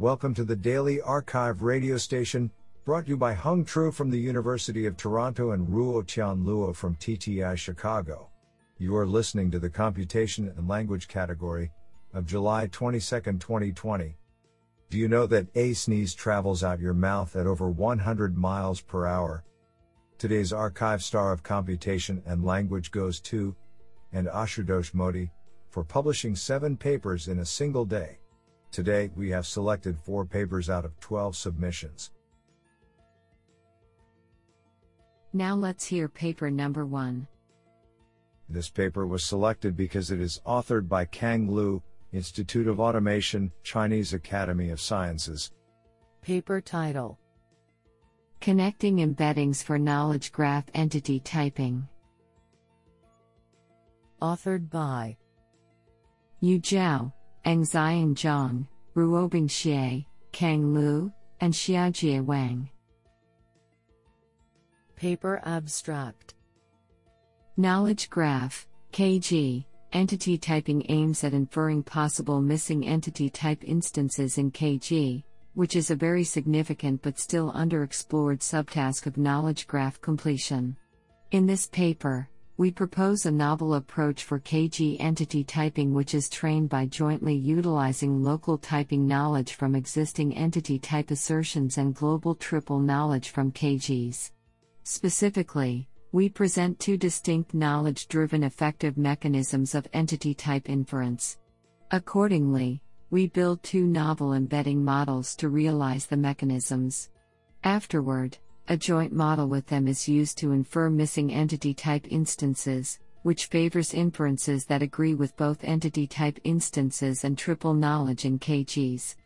Welcome to the Daily arXiv radio station, brought to you by Hung Tru from the University of Toronto and Ruotian Luo from TTI Chicago. You are listening to the Computation and Language category of July 22, 2020. Do you know that a sneeze travels out your mouth at over 100 miles per hour? Today's arXiv star of computation and language goes to, and Ashutosh Modi, for publishing seven papers in a single day. Today, we have selected four papers out of 12 submissions. Now let's hear paper number one. This paper was selected because it is authored by Kang Liu, Institute of Automation, Chinese Academy of Sciences. Paper title Connecting Embeddings for Knowledge Graph Entity Typing. Authored by Yu Zhao, Anxiang Zhang, Ruobing Xie, Kang Liu, and Xiaojie Wang. Paper Abstract Knowledge Graph, KG, entity typing aims at inferring possible missing entity type instances in KG, which is a very significant but still underexplored subtask of knowledge graph completion. In this paper, we propose a novel approach for KG entity typing which is trained by jointly utilizing local typing knowledge from existing entity type assertions and global triple knowledge from KGs. Specifically, we present two distinct knowledge driven effective mechanisms of entity type inference. Accordingly, we build two novel embedding models to realize the mechanisms. Afterward, a joint model with them is used to infer missing entity type instances, which favors inferences that agree with both entity type instances and triple knowledge in KGs.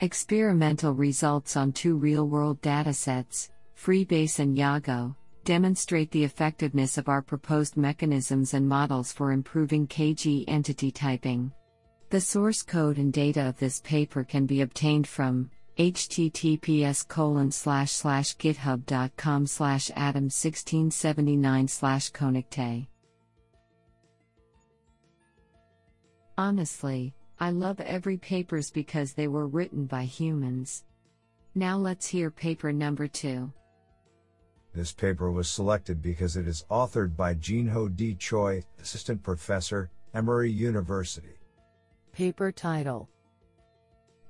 Experimental results on two real world datasets, Freebase and Yago, demonstrate the effectiveness of our proposed mechanisms and models for improving KG entity typing. The source code and data of this paper can be obtained from https colon slash slash github.com slash adam 1679 slash ConnectE honestly i love every papers because they were written by humans now let's hear paper number two this paper was selected because it is authored by Jinho D. Choi, Assistant Professor, Emory University. Paper title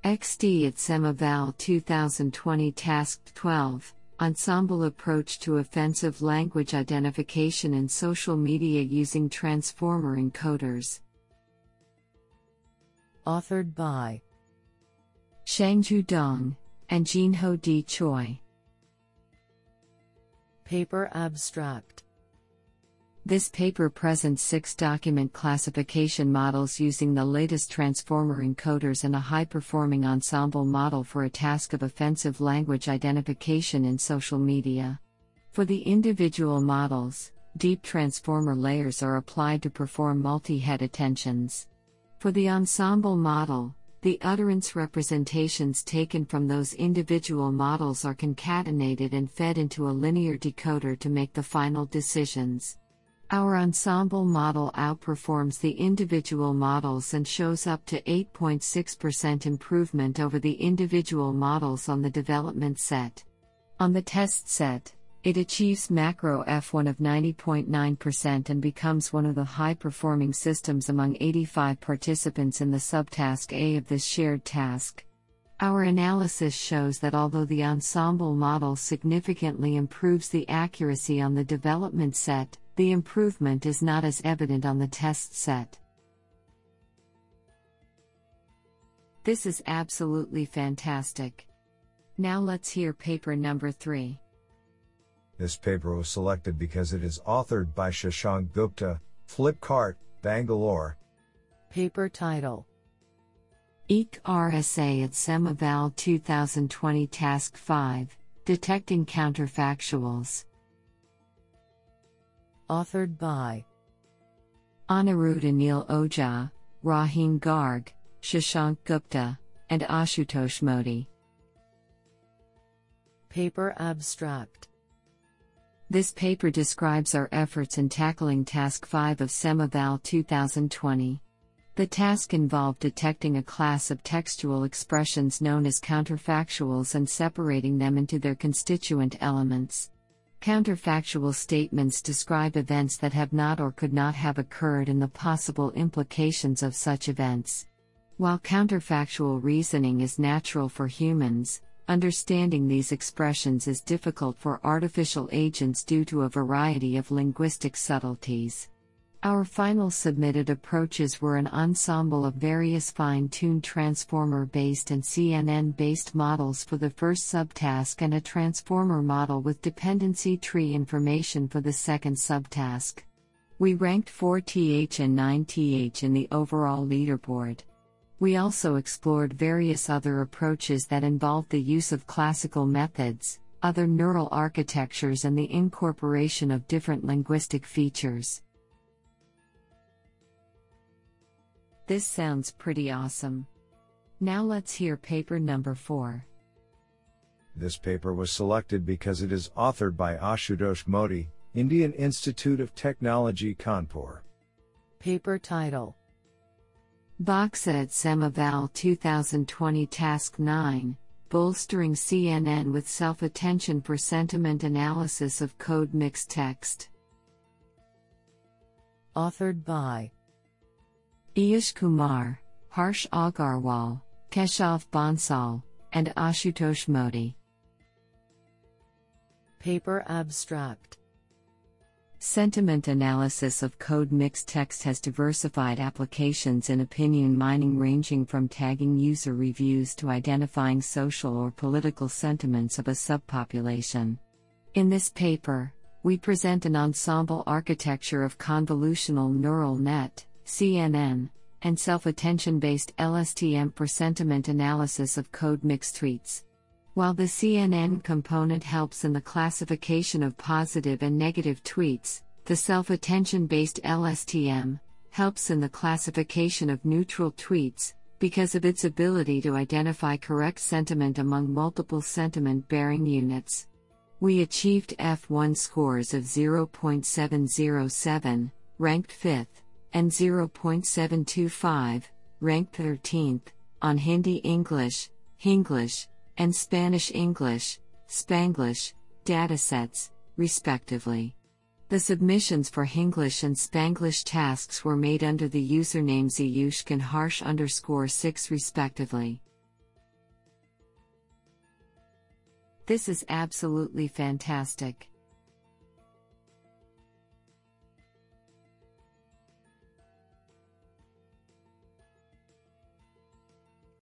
XD at SemEval 2020 Task 12 Ensemble Approach to Offensive Language Identification in Social Media Using Transformer Encoders. Authored by Xiangjue Dong and Jinho D. Choi. Paper Abstract this paper presents six document classification models using the latest transformer encoders and a high performing ensemble model for a task of offensive language identification in social media. For the individual models, deep transformer layers are applied to perform multi head attentions. For the ensemble model, the utterance representations taken from those individual models are concatenated and fed into a linear decoder to make the final decisions. Our ensemble model outperforms the individual models and shows up to 8.6% improvement over the individual models on the development set. On the test set, it achieves macro F1 of 90.9% and becomes one of the high performing systems among 85 participants in the subtask A of this shared task. Our analysis shows that although the ensemble model significantly improves the accuracy on the development set, the improvement is not as evident on the test set. This is absolutely fantastic. Now let's hear paper number 3. This paper was selected because it is authored by Shashank Gupta, Flipkart, Bangalore. Paper title IITK RSA at SemEval 2020 Task 5 Detecting Counterfactuals authored by Anirudh Anil Ojha, Rohin Garg, Shashank Gupta, and Ashutosh Modi. Paper Abstract This paper describes our efforts in tackling Task 5 of SemEval 2020. The task involved detecting a class of textual expressions known as counterfactuals and separating them into their constituent elements. Counterfactual statements describe events that have not or could not have occurred and the possible implications of such events. While counterfactual reasoning is natural for humans, understanding these expressions is difficult for artificial agents due to a variety of linguistic subtleties. Our final submitted approaches were an ensemble of various fine tuned transformer based and CNN based models for the first subtask and a transformer model with dependency tree information for the second subtask. We ranked 4th and 9th in the overall leaderboard. We also explored various other approaches that involved the use of classical methods, other neural architectures, and the incorporation of different linguistic features. This sounds pretty awesome. Now let's hear paper number 4. This paper was selected because it is authored by Ashutosh Modi, Indian Institute of Technology Kanpur. Paper title BAKSA SemEval 2020 Task 9 Bolstering CNN with Self Attention for Sentiment Analysis of Code Mixed Text. Authored by Ayush Kumar, Harsh Agarwal, Keshav Bansal, and Ashutosh Modi. Paper Abstract Sentiment analysis of code mixed text has diversified applications in opinion mining, ranging from tagging user reviews to identifying social or political sentiments of a subpopulation. In this paper, we present an ensemble architecture of convolutional neural net CNN, and self attention based LSTM for sentiment analysis of code mixed tweets. While the CNN component helps in the classification of positive and negative tweets, the self attention based LSTM helps in the classification of neutral tweets because of its ability to identify correct sentiment among multiple sentiment bearing units. We achieved F1 scores of 0.707, ranked 5th and 0.725, ranked 13th, on Hindi English, Hinglish, and Spanish English, Spanglish, datasets, respectively. The submissions for Hinglish and Spanglish tasks were made under the usernames Ayushk and Harsh underscore 6 respectively. This is absolutely fantastic.